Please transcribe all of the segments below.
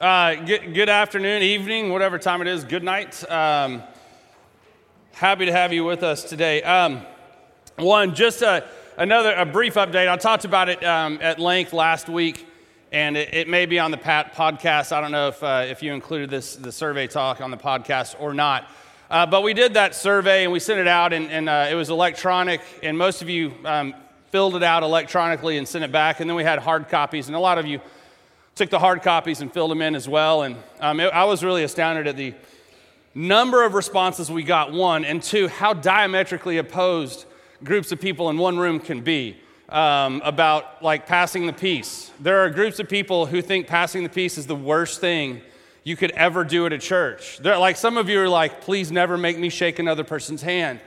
Uh, good, good, afternoon, evening, whatever time it is. Good night. Um, happy to have you with us today. Um, one, just a, another a brief update. I talked about it um, at length last week, and it, it, may be on the Pat podcast. I don't know if uh, if you included this the survey talk on the podcast or not. Uh, but we did that survey and we sent it out, and, and uh, it was electronic, and most of you um, filled it out electronically and sent it back, and then we had hard copies, and a lot of you took the hard copies and filled them in as well. And um, it, I was really astounded at the number of responses we got, one, and two, how diametrically opposed groups of people in one room can be um, about like passing the peace. There are groups of people who think passing the peace is the worst thing you could ever do at a church. They're, like some of you are like, please never make me shake another person's hand.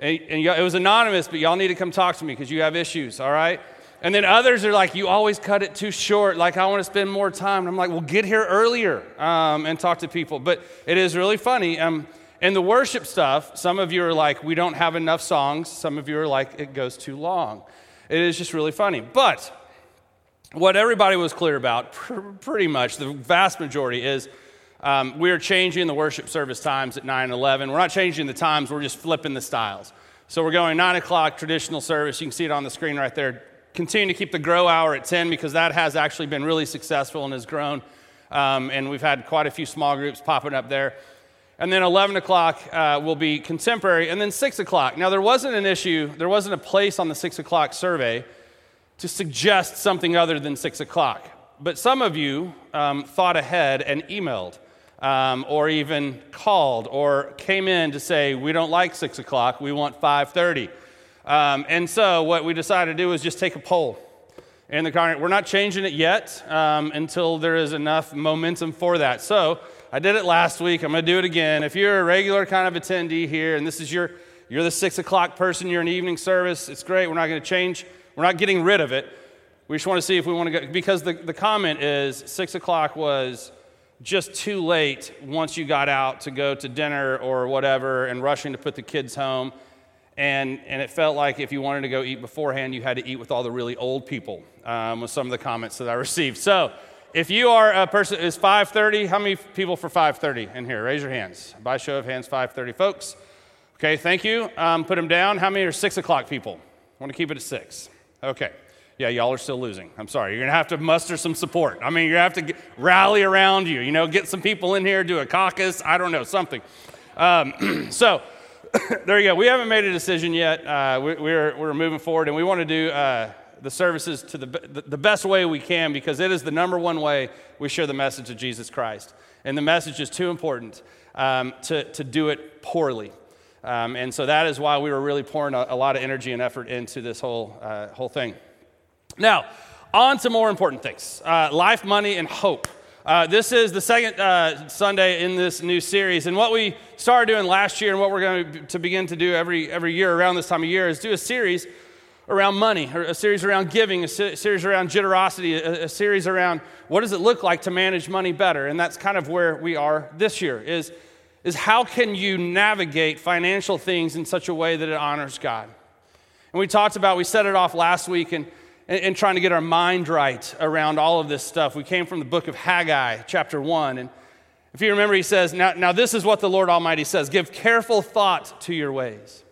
And, and it was anonymous, but y'all need to come talk to me because you have issues, all right? And then others are like, you always cut it too short. Like, I want to spend more time. And I'm like, well, get here earlier um, and talk to people. But it is really funny. Um, in the worship stuff, some of you are like, we don't have enough songs. Some of you are like, it goes too long. It is just really funny. But what everybody was clear about, pr- pretty much, the vast majority, is um, we're changing the worship service times at 9 and 11. We're not changing the times, we're just flipping the styles. So we're going 9 o'clock traditional service. You can see it on the screen right there continue to keep the grow hour at 10 because that has actually been really successful and has grown. Um, and we've had quite a few small groups popping up there. And then 11 o'clock uh, will be contemporary. And then 6 o'clock. Now, there wasn't an issue, there wasn't a place on the 6 o'clock survey to suggest something other than 6 o'clock. But some of you um, thought ahead and emailed. Um, or even called or came in to say we don't like 6 o'clock we want 5.30 um, and so what we decided to do is just take a poll in the congregation. We're not changing it yet um, until there is enough momentum for that. So I did it last week. I'm going to do it again. If you're a regular kind of attendee here, and this is your you're the six o'clock person, you're an evening service, it's great. We're not going to change, we're not getting rid of it. We just want to see if we want to go, because the, the comment is six o'clock was just too late once you got out to go to dinner or whatever and rushing to put the kids home. And, and it felt like if you wanted to go eat beforehand, you had to eat with all the really old people, um, with some of the comments that I received. So if you are a person, is 5.30, how many people for 5.30 in here? Raise your hands. By show of hands, 5.30 folks. Okay, thank you. Um, put them down. How many are 6 o'clock people? I want to keep it at 6. Okay. Yeah, y'all are still losing. I'm sorry. You're going to have to muster some support. I mean, you're going to have to get, rally around you, you know, get some people in here, do a caucus, I don't know, something. Um, so, there you go. We haven't made a decision yet. Uh, we, are we're, we're moving forward, and we want to do uh, the services to the, the best way we can because it is the number one way we share the message of Jesus Christ. And the message is too important um, to, to do it poorly. Um, and so that is why we were really pouring a, a lot of energy and effort into this whole, uh, whole thing. Now, on to more important things uh, life, money, and hope. Uh, this is the second uh, Sunday in this new series. And what we started doing last year and what we're going to begin to do every, every year around this time of year is do a series around money, a series around giving, a series around generosity, a, a series around what does it look like to manage money better. And that's kind of where we are this year is, is how can you navigate financial things in such a way that it honors God? And we talked about, we set it off last week and and, and trying to get our mind right around all of this stuff. We came from the book of Haggai, chapter 1. And if you remember, he says, Now, now this is what the Lord Almighty says give careful thought to your ways.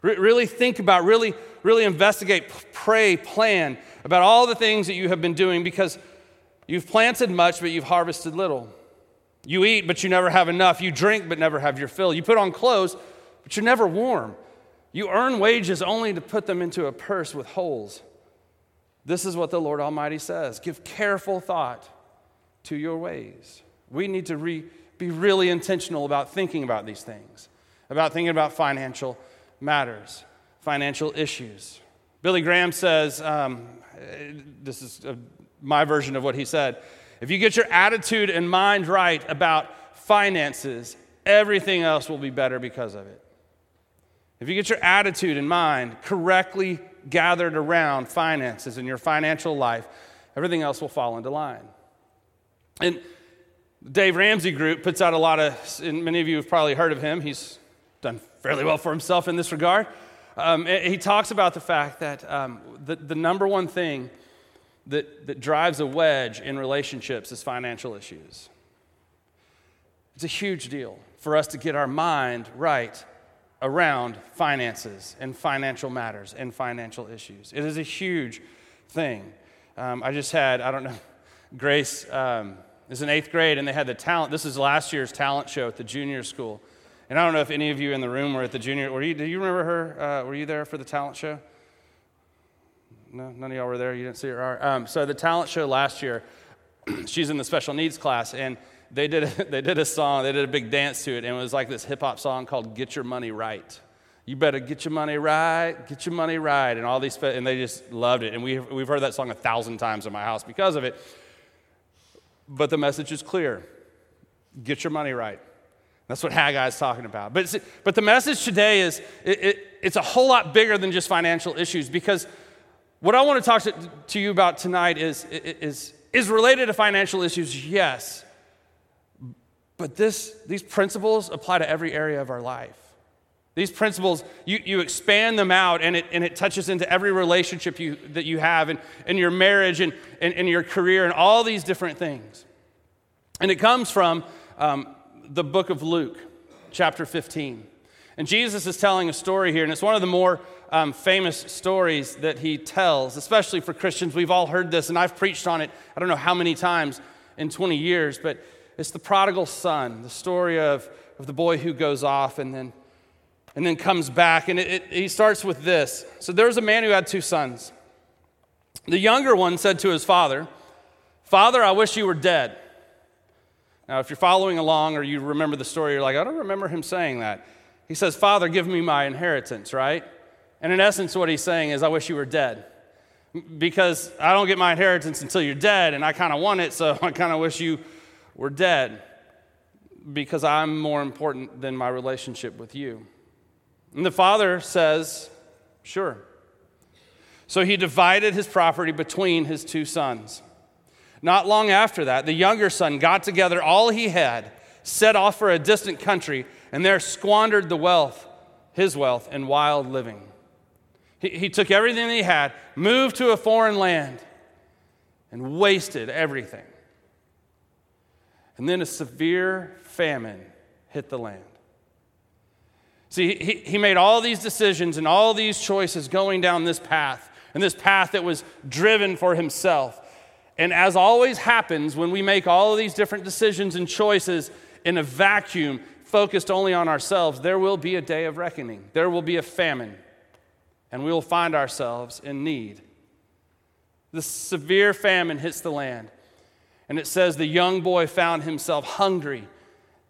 Re- really think about, really, really investigate, pray, plan about all the things that you have been doing because you've planted much, but you've harvested little. You eat, but you never have enough. You drink, but never have your fill. You put on clothes, but you're never warm. You earn wages only to put them into a purse with holes. This is what the Lord Almighty says give careful thought to your ways. We need to re, be really intentional about thinking about these things, about thinking about financial matters, financial issues. Billy Graham says, um, this is uh, my version of what he said. If you get your attitude and mind right about finances, everything else will be better because of it. If you get your attitude and mind correctly gathered around finances and your financial life, everything else will fall into line. And Dave Ramsey Group puts out a lot of, and many of you have probably heard of him. He's done fairly well for himself in this regard. Um, he talks about the fact that um, the, the number one thing that, that drives a wedge in relationships is financial issues. It's a huge deal for us to get our mind right around finances and financial matters and financial issues. It is a huge thing. Um, I just had, I don't know, Grace um, is in eighth grade, and they had the talent. This is last year's talent show at the junior school. And I don't know if any of you in the room were at the junior. Were you, do you remember her? Uh, were you there for the talent show? No, none of y'all were there. You didn't see her. Um, so the talent show last year, she's in the special needs class, and they did a, they did a song. They did a big dance to it, and it was like this hip hop song called "Get Your Money Right." You better get your money right, get your money right, and all these, and they just loved it. And we've, we've heard that song a thousand times in my house because of it. But the message is clear: get your money right. That's what Haggai is talking about. But, but the message today is it, it, it's a whole lot bigger than just financial issues because what I want to talk to, to you about tonight is, is, is related to financial issues, yes. But this, these principles apply to every area of our life. These principles, you, you expand them out and it, and it touches into every relationship you, that you have and, and your marriage and, and, and your career and all these different things. And it comes from um, the book of Luke, chapter 15. And Jesus is telling a story here, and it's one of the more um, famous stories that he tells, especially for Christians. We've all heard this, and I've preached on it I don't know how many times in 20 years, but it's the prodigal son, the story of, of the boy who goes off and then, and then comes back. And it, it, he starts with this. So there was a man who had two sons. The younger one said to his father, Father, I wish you were dead. Now, if you're following along or you remember the story, you're like, I don't remember him saying that. He says, Father, give me my inheritance, right? And in essence, what he's saying is, I wish you were dead. Because I don't get my inheritance until you're dead, and I kind of want it, so I kind of wish you were dead. Because I'm more important than my relationship with you. And the father says, Sure. So he divided his property between his two sons. Not long after that, the younger son got together all he had, set off for a distant country, and there squandered the wealth, his wealth, in wild living. He, he took everything he had, moved to a foreign land, and wasted everything. And then a severe famine hit the land. See, he, he made all these decisions and all these choices going down this path, and this path that was driven for himself. And as always happens when we make all of these different decisions and choices in a vacuum, focused only on ourselves, there will be a day of reckoning. There will be a famine and we will find ourselves in need. The severe famine hits the land, and it says the young boy found himself hungry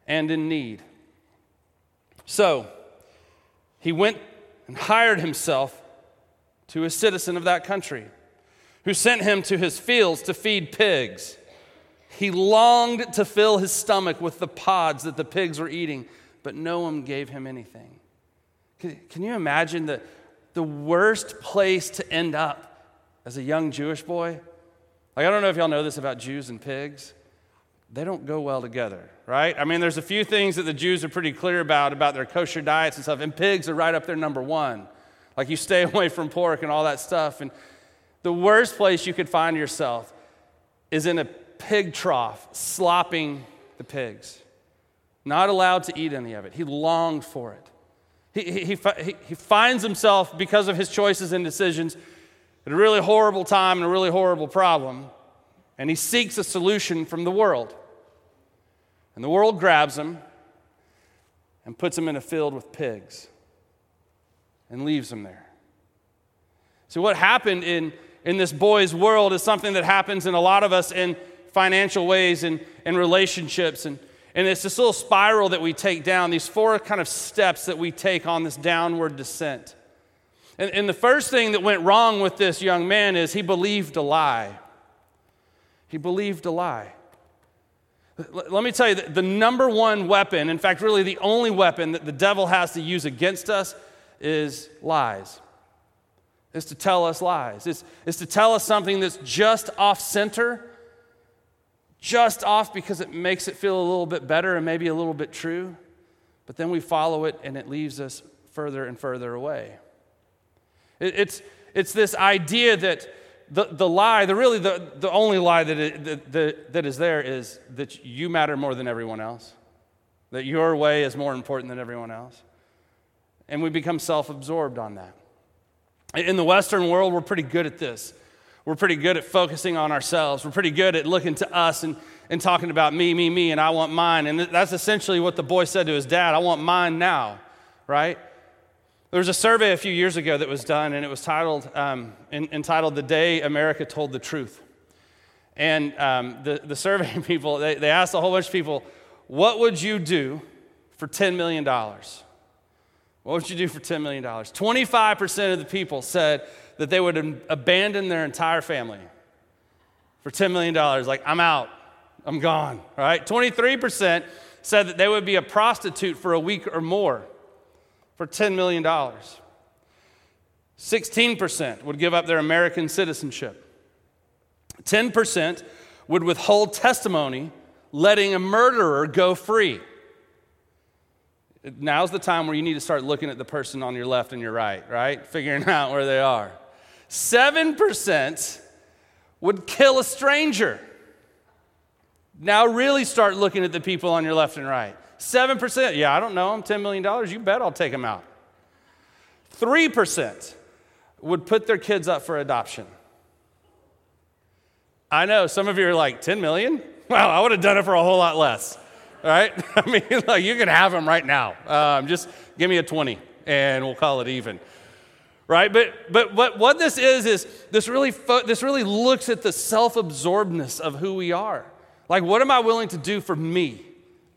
and in need. So he went and hired himself to a citizen of that country who sent him to his fields to feed pigs. He longed to fill his stomach with the pods that the pigs were eating, but no one gave him anything. Can, you imagine the the worst place to end up as a young Jewish boy. Like, I don't know if y'all know this about Jews and pigs. They don't go well together, right? I mean, there's a few things that the Jews are pretty clear about, about their kosher diets and stuff, and pigs are right up there number one. Like, you stay away from pork and all that stuff. And the worst place you could find yourself is in a pig trough, slopping the pigs. Not allowed to eat any of it. He longed for it. He, he, he, he finds himself, because of his choices and decisions, at a really horrible time and a really horrible problem, and he seeks a solution from the world. And the world grabs him and puts him in a field with pigs and leaves him there. So, what happened in, in this boy's world is something that happens in a lot of us in financial ways and in relationships and and it's this little spiral that we take down, these four kind of steps that we take on this downward descent. And, and the first thing that went wrong with this young man is he believed a lie. He believed a lie. Let me tell you, the number one weapon, in fact, really the only weapon that the devil has to use against us is lies. Is to tell us lies. Is, is to tell us something that's just off center just off because it makes it feel a little bit better and maybe a little bit true, but then we follow it and it leaves us further and further away. It's, it's this idea that the, the lie, the really the, the only lie that, it, that, that, that is there is that you matter more than everyone else, that your way is more important than everyone else. And we become self absorbed on that. In the Western world, we're pretty good at this. We're pretty good at focusing on ourselves. We're pretty good at looking to us and, and talking about me, me, me, and I want mine. And that's essentially what the boy said to his dad I want mine now, right? There was a survey a few years ago that was done, and it was titled, um, in, entitled The Day America Told the Truth. And um, the, the survey people, they, they asked a whole bunch of people, What would you do for $10 million? What would you do for $10 million? 25% of the people said that they would abandon their entire family for $10 million. Like, I'm out, I'm gone, right? 23% said that they would be a prostitute for a week or more for $10 million. 16% would give up their American citizenship. 10% would withhold testimony, letting a murderer go free. Now's the time where you need to start looking at the person on your left and your right, right? Figuring out where they are. 7% would kill a stranger. Now, really start looking at the people on your left and right. 7%, yeah, I don't know them, $10 million, you bet I'll take them out. 3% would put their kids up for adoption. I know some of you are like, 10 million? Wow, I would have done it for a whole lot less, right? I mean, like, you can have them right now. Um, just give me a 20 and we'll call it even. Right? But, but what, what this is, is this really, fo- this really looks at the self absorbedness of who we are. Like, what am I willing to do for me?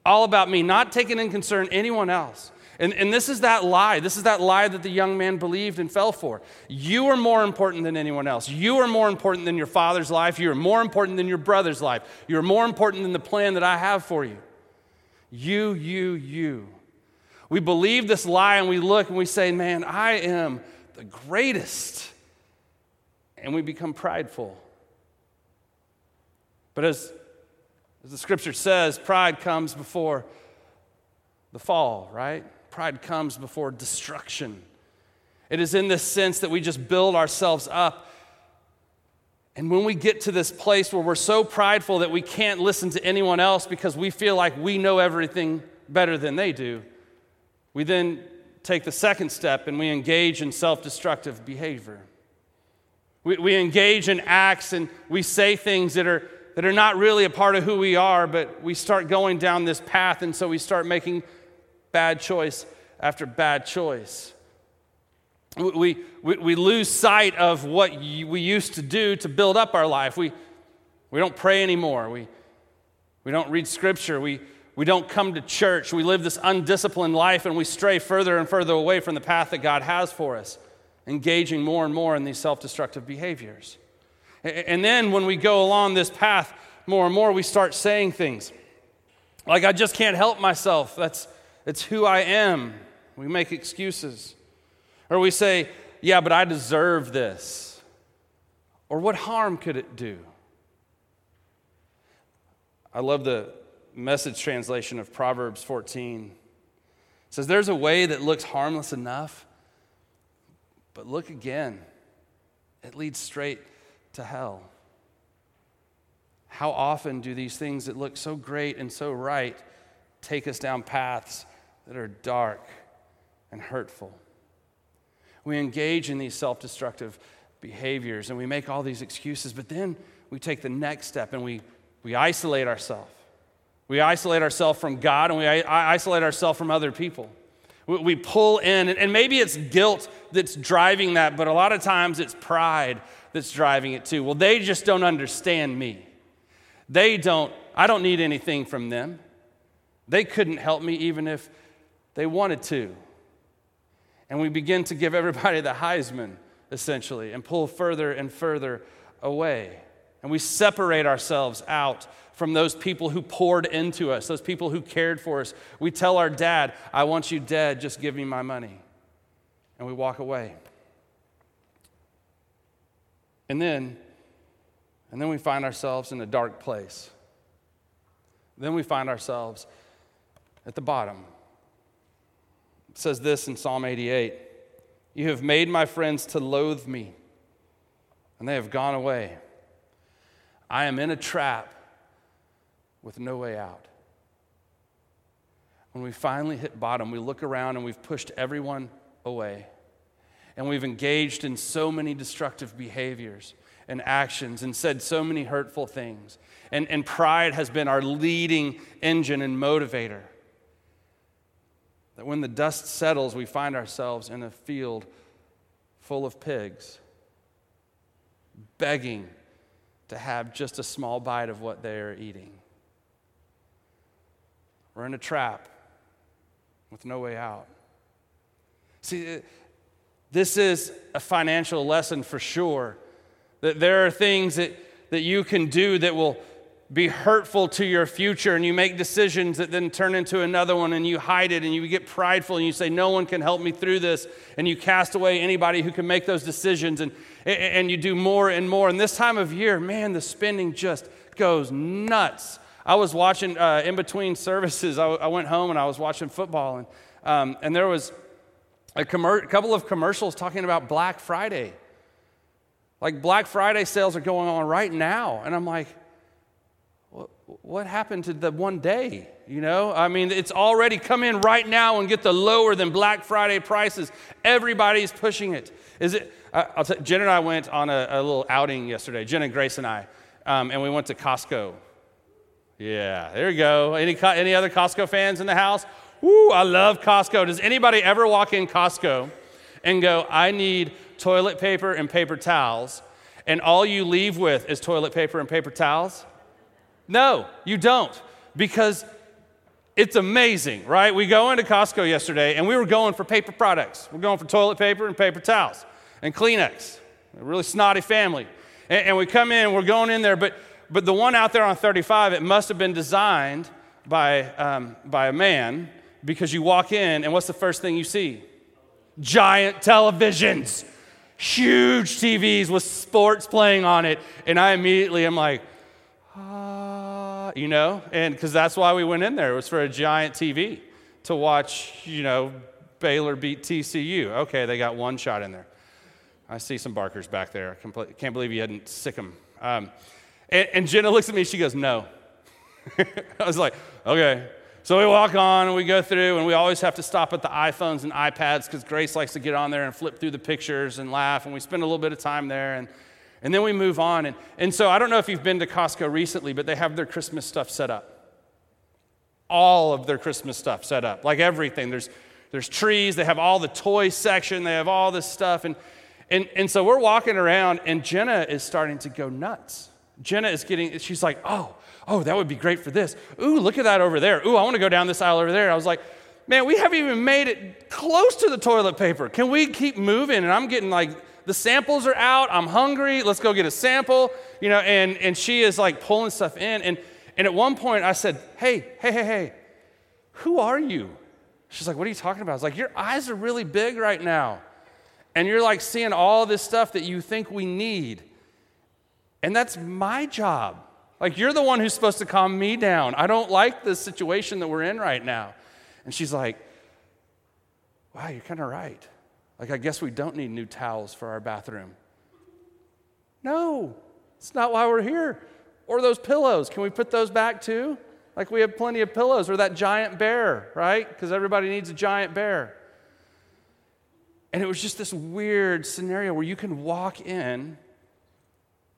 All about me, not taking in concern anyone else. And, and this is that lie. This is that lie that the young man believed and fell for. You are more important than anyone else. You are more important than your father's life. You are more important than your brother's life. You are more important than the plan that I have for you. You, you, you. We believe this lie and we look and we say, Man, I am the greatest. And we become prideful. But as as the scripture says, pride comes before the fall, right? Pride comes before destruction. It is in this sense that we just build ourselves up. And when we get to this place where we're so prideful that we can't listen to anyone else because we feel like we know everything better than they do, we then take the second step and we engage in self destructive behavior. We, we engage in acts and we say things that are that are not really a part of who we are, but we start going down this path, and so we start making bad choice after bad choice. We, we, we lose sight of what we used to do to build up our life. We, we don't pray anymore. We, we don't read scripture. We, we don't come to church. We live this undisciplined life and we stray further and further away from the path that God has for us, engaging more and more in these self destructive behaviors. And then when we go along this path more and more, we start saying things like, I just can't help myself. That's, it's who I am. We make excuses. Or we say, yeah, but I deserve this. Or what harm could it do? I love the message translation of Proverbs 14. It says, There's a way that looks harmless enough, but look again. It leads straight to hell. How often do these things that look so great and so right take us down paths that are dark and hurtful? We engage in these self destructive behaviors and we make all these excuses, but then we take the next step and we, we isolate ourselves. We isolate ourselves from God and we isolate ourselves from other people. We pull in, and maybe it's guilt that's driving that, but a lot of times it's pride that's driving it too. Well, they just don't understand me. They don't, I don't need anything from them. They couldn't help me even if they wanted to. And we begin to give everybody the Heisman, essentially, and pull further and further away. And we separate ourselves out from those people who poured into us, those people who cared for us. We tell our dad, I want you dead, just give me my money. And we walk away. And then, and then we find ourselves in a dark place. Then we find ourselves at the bottom. It says this in Psalm 88 You have made my friends to loathe me. and they have gone away. I am in a trap with no way out. When we finally hit bottom, we look around and we've pushed everyone away. And we've engaged in so many destructive behaviors and actions and said so many hurtful things. And, and pride has been our leading engine and motivator. That when the dust settles, we find ourselves in a field full of pigs, begging to have just a small bite of what they are eating. We're in a trap with no way out. See, this is a financial lesson for sure. That there are things that, that you can do that will be hurtful to your future, and you make decisions that then turn into another one, and you hide it, and you get prideful, and you say, No one can help me through this, and you cast away anybody who can make those decisions, and, and you do more and more. And this time of year, man, the spending just goes nuts. I was watching uh, in between services, I, I, went home and I was watching football, and, um, and there was a commer- couple of commercials talking about Black Friday. Like Black Friday sales are going on right now. And I'm like, what happened to the one day? You know, I mean, it's already come in right now and get the lower than Black Friday prices. Everybody's pushing it. Is it? I'll Jen and I went on a, a, little outing yesterday. Jen and Grace and I, um, and we went to Costco. Yeah, there you go. Any any other Costco fans in the house? Woo! I love Costco. Does anybody ever walk in Costco and go, "I need toilet paper and paper towels," and all you leave with is toilet paper and paper towels? No, you don't, because it's amazing, right? We go into Costco yesterday and we were going for paper products. We're going for toilet paper and paper towels and Kleenex. A really snotty family. And, and we come in, we're going in there, but, but the one out there on 35, it must have been designed by, um, by a man because you walk in and what's the first thing you see? Giant televisions, huge TVs with sports playing on it. And I immediately am like, ah, you know, and because that's why we went in there. It was for a giant TV to watch, you know, Baylor beat TCU. Okay, they got one shot in there. I see some barkers back there. I can't believe you hadn't sick them. Um, and, and Jenna looks at me, she goes, No. I was like, Okay. So we walk on and we go through, and we always have to stop at the iPhones and iPads because Grace likes to get on there and flip through the pictures and laugh, and we spend a little bit of time there. And and then we move on. And, and so I don't know if you've been to Costco recently, but they have their Christmas stuff set up. All of their Christmas stuff set up, like everything. There's, there's trees, they have all the toy section, they have all this stuff. And, and, and so we're walking around, and Jenna is starting to go nuts. Jenna is getting, she's like, oh, oh, that would be great for this. Ooh, look at that over there. Ooh, I want to go down this aisle over there. I was like, man, we haven't even made it close to the toilet paper. Can we keep moving? And I'm getting like the samples are out. I'm hungry. Let's go get a sample. You know, and, and she is like pulling stuff in. And, and at one point I said, hey, hey, hey, hey, who are you? She's like, what are you talking about? I was like, your eyes are really big right now. And you're like seeing all this stuff that you think we need. And that's my job. Like, you're the one who's supposed to calm me down. I don't like the situation that we're in right now. And she's like, wow, you're kind of right. Like, I guess we don't need new towels for our bathroom. No, it's not why we're here. Or those pillows. Can we put those back too? Like, we have plenty of pillows. Or that giant bear, right? Because everybody needs a giant bear. And it was just this weird scenario where you can walk in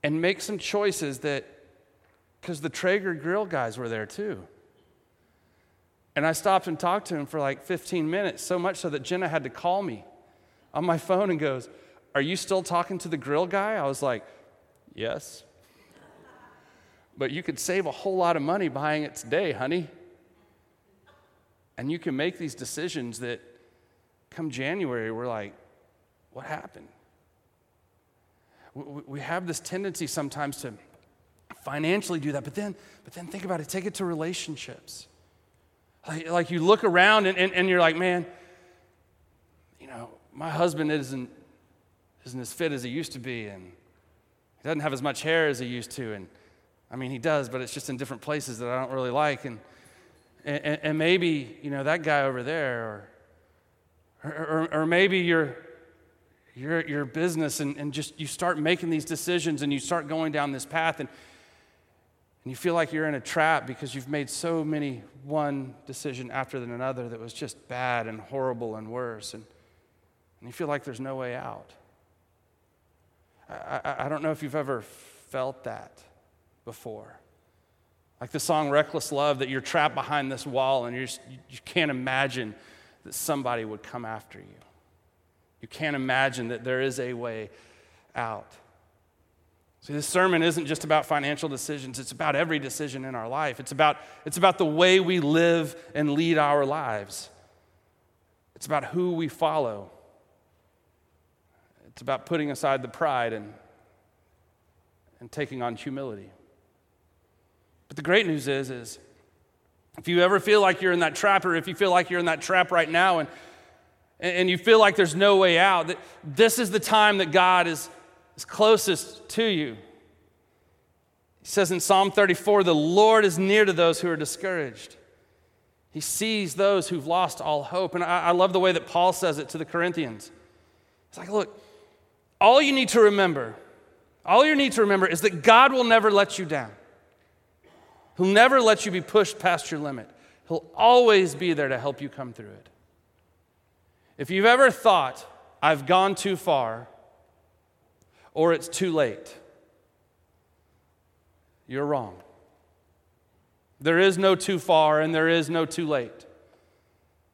and make some choices that, because the Traeger grill guys were there too. And I stopped and talked to him for like 15 minutes, so much so that Jenna had to call me on my phone and goes, Are you still talking to the grill guy? I was like, Yes. But you could save a whole lot of money buying it today, honey. And you can make these decisions that come January, we're like, What happened? We have this tendency sometimes to financially do that, but then, but then think about it, take it to relationships. Like, like you look around and, and, and you're like, man, you know, my husband isn't, isn't as fit as he used to be, and he doesn't have as much hair as he used to. And I mean, he does, but it's just in different places that I don't really like. And, and, and maybe, you know, that guy over there, or, or, or maybe you're, your, your business and, and just you start making these decisions and you start going down this path and, and you feel like you're in a trap because you've made so many one decision after another that was just bad and horrible and worse and, and you feel like there's no way out. I, I, I don't know if you've ever felt that before. Like the song reckless love that you're trapped behind this wall and just, you can't imagine that somebody would come after you. You can't imagine that there is a way out. See, this sermon isn't just about financial decisions, it's about every decision in our life. It's about, it's about the way we live and lead our lives, it's about who we follow. It's about putting aside the pride and, and taking on humility. But the great news is, is if you ever feel like you're in that trap, or if you feel like you're in that trap right now and and you feel like there's no way out, that this is the time that God is, is closest to you. He says in Psalm 34 the Lord is near to those who are discouraged. He sees those who've lost all hope. And I, I love the way that Paul says it to the Corinthians. It's like, look, all you need to remember, all you need to remember is that God will never let you down. He'll never let you be pushed past your limit. He'll always be there to help you come through it. If you've ever thought, I've gone too far, or it's too late, you're wrong. There is no too far and there is no too late.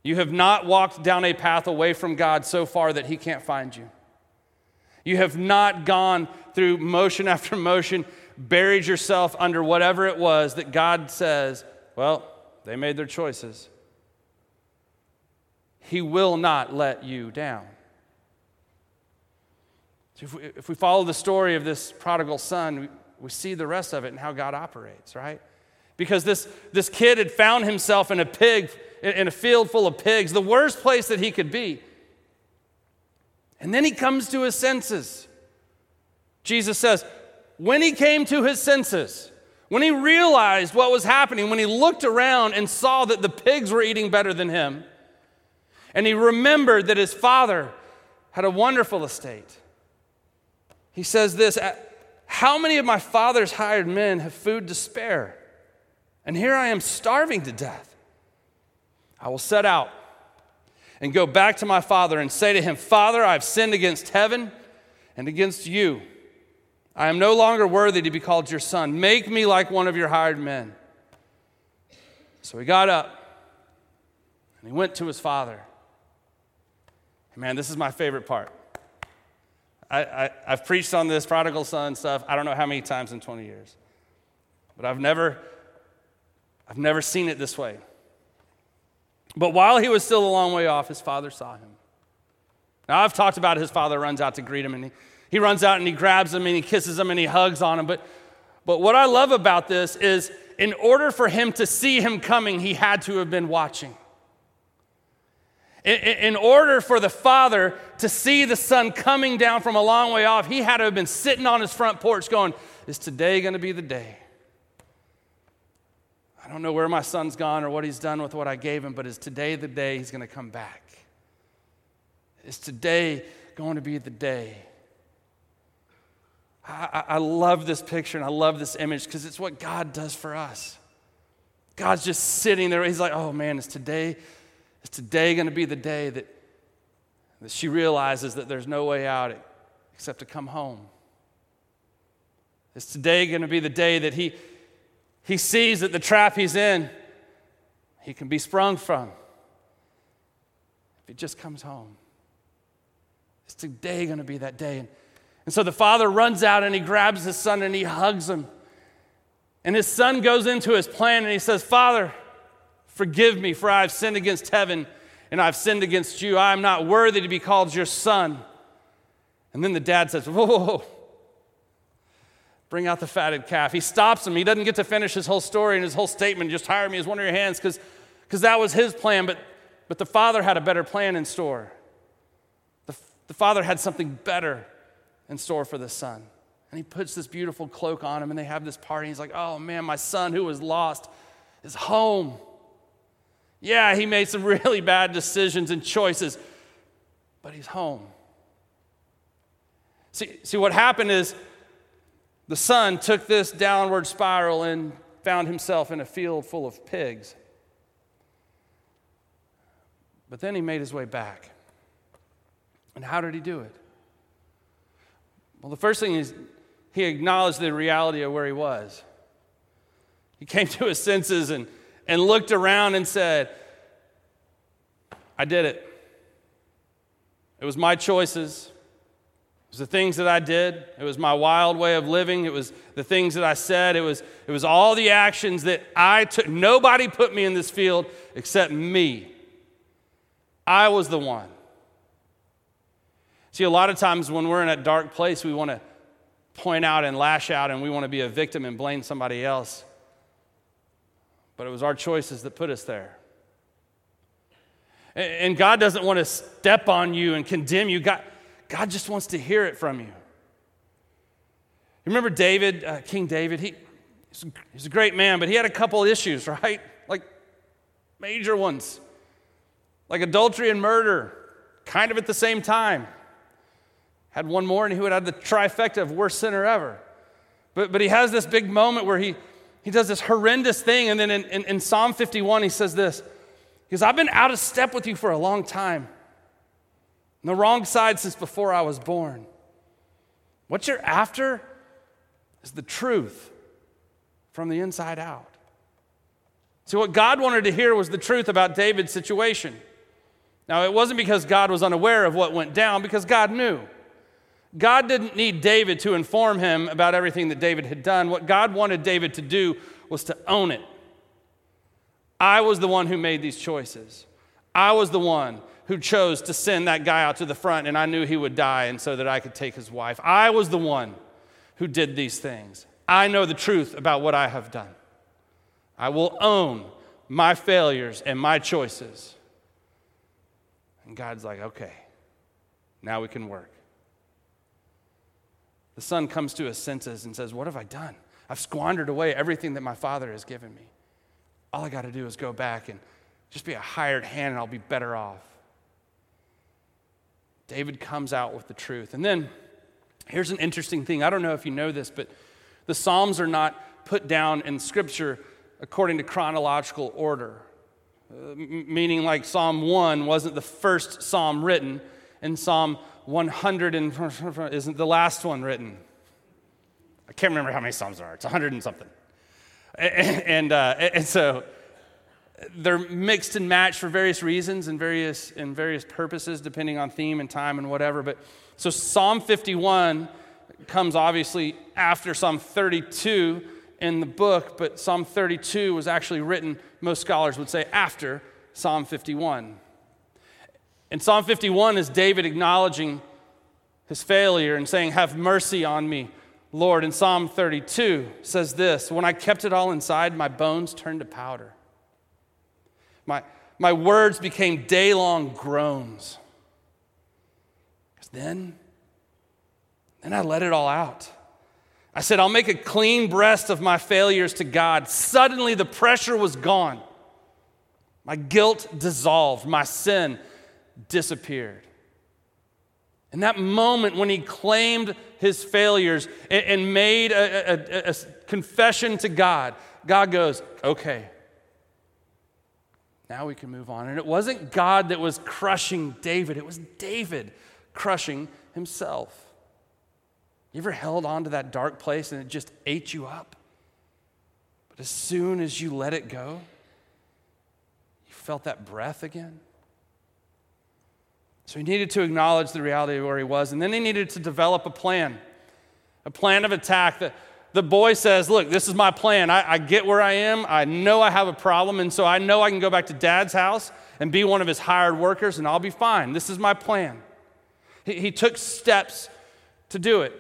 You have not walked down a path away from God so far that He can't find you. You have not gone through motion after motion, buried yourself under whatever it was that God says, well, they made their choices. He will not let you down. So if, we, if we follow the story of this prodigal son, we, we see the rest of it and how God operates, right? Because this, this kid had found himself in a pig, in a field full of pigs, the worst place that he could be. And then he comes to his senses. Jesus says, when he came to his senses, when he realized what was happening, when he looked around and saw that the pigs were eating better than him, and he remembered that his father had a wonderful estate. He says this How many of my father's hired men have food to spare? And here I am starving to death. I will set out and go back to my father and say to him, Father, I've sinned against heaven and against you. I am no longer worthy to be called your son. Make me like one of your hired men. So he got up and he went to his father. Man, this is my favorite part. I, have preached on this prodigal son stuff, I don't know how many times in 20 years. But I've never, I've never seen it this way. But while he was still a long way off, his father saw him. Now, I've talked about his father runs out to greet him, and he, he runs out and he grabs him and he kisses him and he hugs on him. But, but what I love about this is, in order for him to see him coming, he had to have been watching. In order for the father to see the son coming down from a long way off, he had to have been sitting on his front porch going, Is today going to be the day? I don't know where my son's gone or what he's done with what I gave him, but is today the day he's going to come back? Is today going to be the day? I, I love this picture and I love this image because it's what God does for us. God's just sitting there. He's like, oh man, is today is today going to be the day that, that she realizes that there's no way out except to come home? Is today going to be the day that he, he sees that the trap he's in, he can be sprung from if he just comes home? Is today going to be that day? And, and so the father runs out and he grabs his son and he hugs him. And his son goes into his plan and he says, Father, Forgive me, for I have sinned against heaven and I've sinned against you. I am not worthy to be called your son. And then the dad says, Whoa, whoa, whoa. bring out the fatted calf. He stops him. He doesn't get to finish his whole story and his whole statement. Just hire me as one of your hands because that was his plan. But, but the father had a better plan in store. The, the father had something better in store for the son. And he puts this beautiful cloak on him and they have this party. He's like, Oh man, my son who was lost is home. Yeah, he made some really bad decisions and choices, but he's home. See, see, what happened is the son took this downward spiral and found himself in a field full of pigs. But then he made his way back. And how did he do it? Well, the first thing is he acknowledged the reality of where he was. He came to his senses and, and looked around and said, I did it. It was my choices. It was the things that I did. It was my wild way of living. It was the things that I said. It was, it was all the actions that I took. Nobody put me in this field except me. I was the one. See, a lot of times when we're in a dark place, we want to point out and lash out and we want to be a victim and blame somebody else. But it was our choices that put us there. And God doesn't want to step on you and condemn you. God, God just wants to hear it from you. You remember David, uh, King David? He, he's a great man, but he had a couple issues, right? Like major ones, like adultery and murder, kind of at the same time. Had one more, and he would have the trifecta of worst sinner ever. But, but he has this big moment where he, he does this horrendous thing. And then in, in, in Psalm 51, he says this He goes, I've been out of step with you for a long time, on the wrong side since before I was born. What you're after is the truth from the inside out. See, what God wanted to hear was the truth about David's situation. Now, it wasn't because God was unaware of what went down, because God knew. God didn't need David to inform him about everything that David had done. What God wanted David to do was to own it. I was the one who made these choices. I was the one who chose to send that guy out to the front, and I knew he would die, and so that I could take his wife. I was the one who did these things. I know the truth about what I have done. I will own my failures and my choices. And God's like, okay, now we can work. The son comes to his senses and says, What have I done? I've squandered away everything that my father has given me. All I got to do is go back and just be a hired hand and I'll be better off. David comes out with the truth. And then here's an interesting thing. I don't know if you know this, but the Psalms are not put down in Scripture according to chronological order, uh, m- meaning like Psalm 1 wasn't the first psalm written, and Psalm 100 and isn't the last one written? I can't remember how many Psalms there are. It's 100 and something. And, uh, and so they're mixed and matched for various reasons and various, and various purposes, depending on theme and time and whatever. But so Psalm 51 comes obviously after Psalm 32 in the book, but Psalm 32 was actually written, most scholars would say, after Psalm 51. In Psalm 51 is David acknowledging his failure and saying, Have mercy on me, Lord. In Psalm 32 says this When I kept it all inside, my bones turned to powder. My, my words became day long groans. Because then, then I let it all out. I said, I'll make a clean breast of my failures to God. Suddenly, the pressure was gone. My guilt dissolved. My sin disappeared. In that moment when he claimed his failures and, made a, a, a, confession to God, God goes, okay, now we can move on. And it wasn't God that was crushing David, it was David crushing himself. You ever held on to that dark place and it just ate you up? But as soon as you let it go, you felt that breath again? So he needed to acknowledge the reality of where he was, and then he needed to develop a plan, a plan of attack. The, the boy says, Look, this is my plan. I, I get where I am. I know I have a problem, and so I know I can go back to dad's house and be one of his hired workers, and I'll be fine. This is my plan. He, he took steps to do it.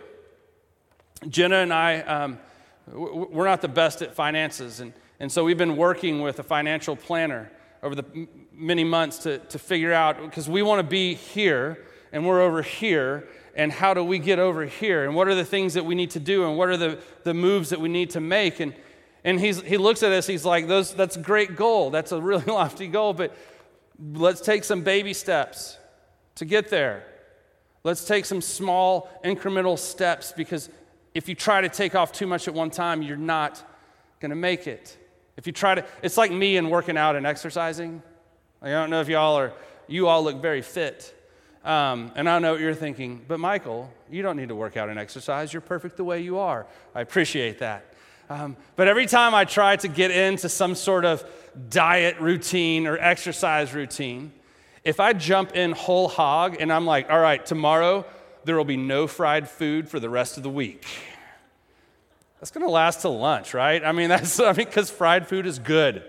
Jenna and I, um, we're not the best at finances, and, and so we've been working with a financial planner over the many months to, to figure out because we want to be here and we're over here and how do we get over here? And what are the things that we need to do and what are the, the moves that we need to make? And, and he's, he looks at us he's like Those, that's a great goal that's a really lofty goal but let's take some baby steps to get there. Let's take some small incremental steps because if you try to take off too much at one time, you're not going to make it. If you try to, it's like me and working out and exercising. Like, I don't know if y'all are, you all look very fit. Um, and I don't know what you're thinking, but Michael, you don't need to work out and exercise. You're perfect the way you are. I appreciate that. Um, but every time I try to get into some sort of diet routine or exercise routine, if I jump in whole hog and I'm like, all right, tomorrow there will be no fried food for the rest of the week. That's going to last till lunch, right? I mean, that's I mean because fried food is good.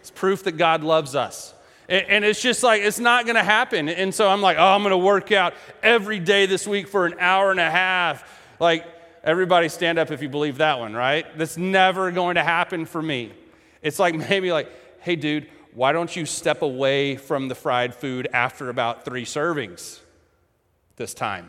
It's proof that God loves us. And it's just like, it's not going to happen. And so I'm like, oh, I'm going to work out every day this week for an hour and a half. Like, everybody stand up if you believe that one, right? That's never going to happen for me. It's like maybe like, hey, dude, why don't you step away from the fried food after about three servings this time?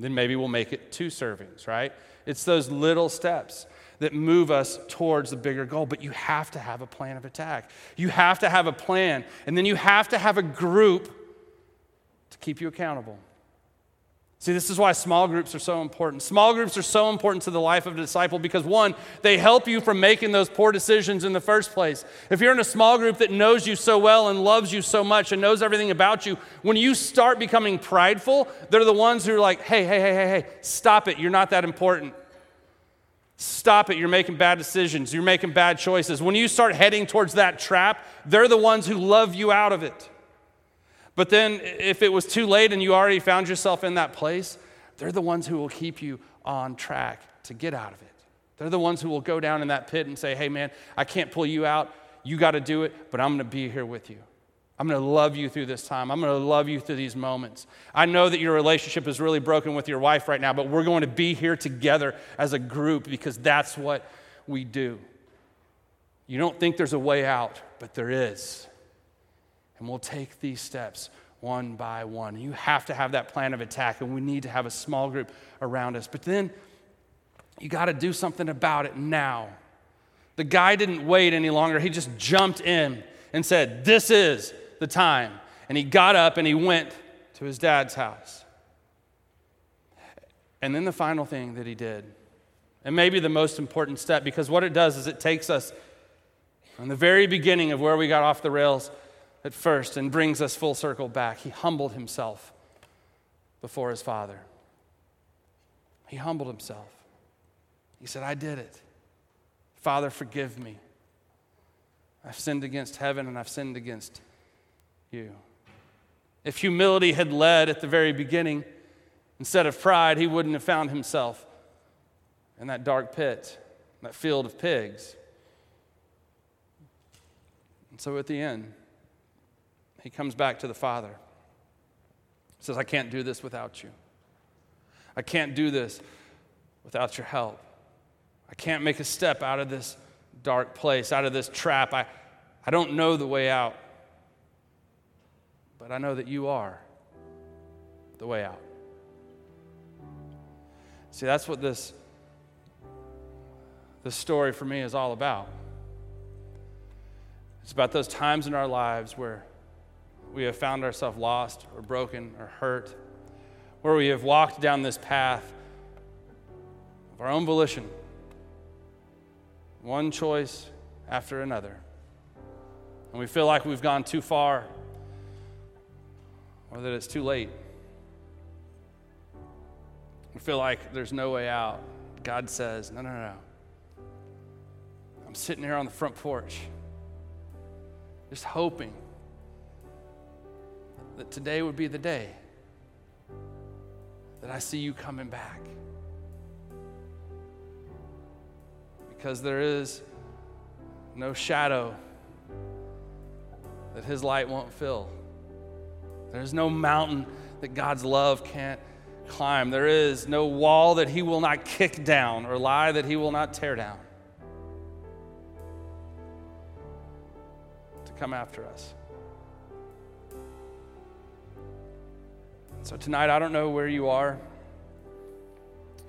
Then maybe we'll make it two servings, right? It's those little steps that move us towards the bigger goal. But you have to have a plan of attack. You have to have a plan, and then you have to have a group to keep you accountable. See, this is why small groups are so important. Small groups are so important to the life of a disciple because, one, they help you from making those poor decisions in the first place. If you're in a small group that knows you so well and loves you so much and knows everything about you, when you start becoming prideful, they're the ones who are like, hey, hey, hey, hey, hey, stop it. You're not that important. Stop it. You're making bad decisions. You're making bad choices. When you start heading towards that trap, they're the ones who love you out of it. But then, if it was too late and you already found yourself in that place, they're the ones who will keep you on track to get out of it. They're the ones who will go down in that pit and say, hey, man, I can't pull you out. You got to do it, but I'm going to be here with you. I'm going to love you through this time. I'm going to love you through these moments. I know that your relationship is really broken with your wife right now, but we're going to be here together as a group because that's what we do. You don't think there's a way out, but there is. And we'll take these steps one by one. You have to have that plan of attack, and we need to have a small group around us. But then you got to do something about it now. The guy didn't wait any longer, he just jumped in and said, This is the time. And he got up and he went to his dad's house. And then the final thing that he did, and maybe the most important step, because what it does is it takes us from the very beginning of where we got off the rails at first and brings us full circle back. He humbled himself before his father. He humbled himself. He said, I did it. Father, forgive me. I've sinned against heaven and I've sinned against you. If humility had led at the very beginning, instead of pride, he wouldn't have found himself in that dark pit, that field of pigs. And so at the end, he comes back to the Father. He says, I can't do this without you. I can't do this without your help. I can't make a step out of this dark place, out of this trap. I, I don't know the way out but I know that you are the way out. See, that's what this, this story for me is all about. It's about those times in our lives where we have found ourselves lost or broken or hurt, where we have walked down this path of our own volition, one choice after another. And we feel like we've gone too far or that it's too late. We feel like there's no way out. God says, No, no, no. I'm sitting here on the front porch, just hoping that today would be the day that I see you coming back. Because there is no shadow that His light won't fill. There's no mountain that God's love can't climb. There is no wall that He will not kick down or lie that He will not tear down to come after us. So tonight, I don't know where you are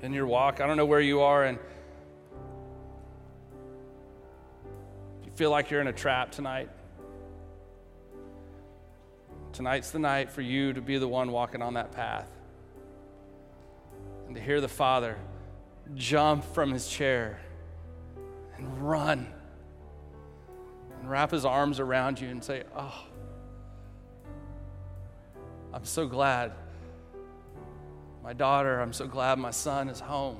in your walk. I don't know where you are, and you feel like you're in a trap tonight. Tonight's the night for you to be the one walking on that path. and to hear the Father jump from his chair and run and wrap his arms around you and say, Oh, I'm so glad. My daughter, I'm so glad my son is home.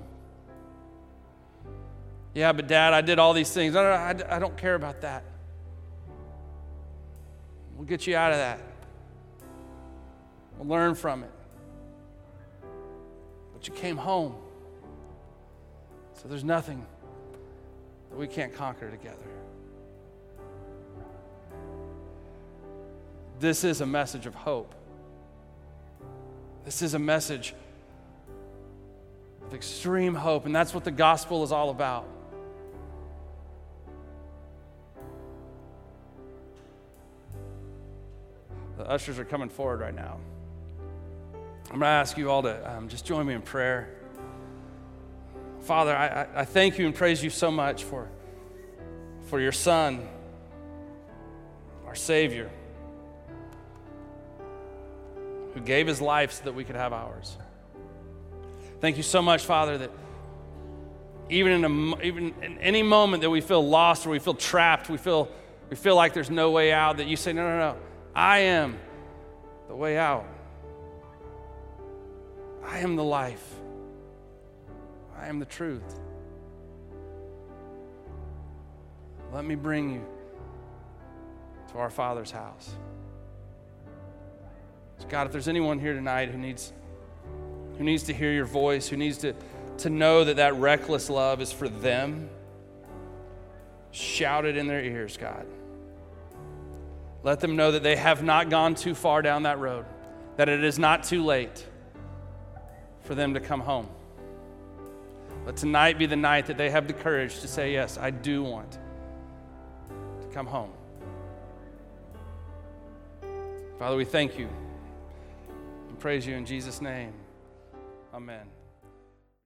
Yeah, but dad, I did all these things. I don't, I don't care about that. We'll get you out of that. Learn from it. But you came home. So there's nothing that we can't conquer together. This is a message of hope. This is a message of extreme hope, and that's what the gospel is all about. The ushers are coming forward right now. I'm going to ask you all to um, just join me in prayer. Father, I, I thank you and praise you so much for, for your Son, our Savior, who gave his life so that we could have ours. Thank you so much, Father, that even in, a, even in any moment that we feel lost or we feel trapped, we feel, we feel like there's no way out, that you say, No, no, no, I am the way out. I am the life. I am the truth. Let me bring you to our Father's house. So God, if there's anyone here tonight who needs, who needs to hear your voice, who needs to, to know that that reckless love is for them, shout it in their ears, God. Let them know that they have not gone too far down that road, that it is not too late for them to come home. Let tonight be the night that they have the courage to say, Yes, I do want to come home. Father, we thank you and praise you in Jesus' name. Amen.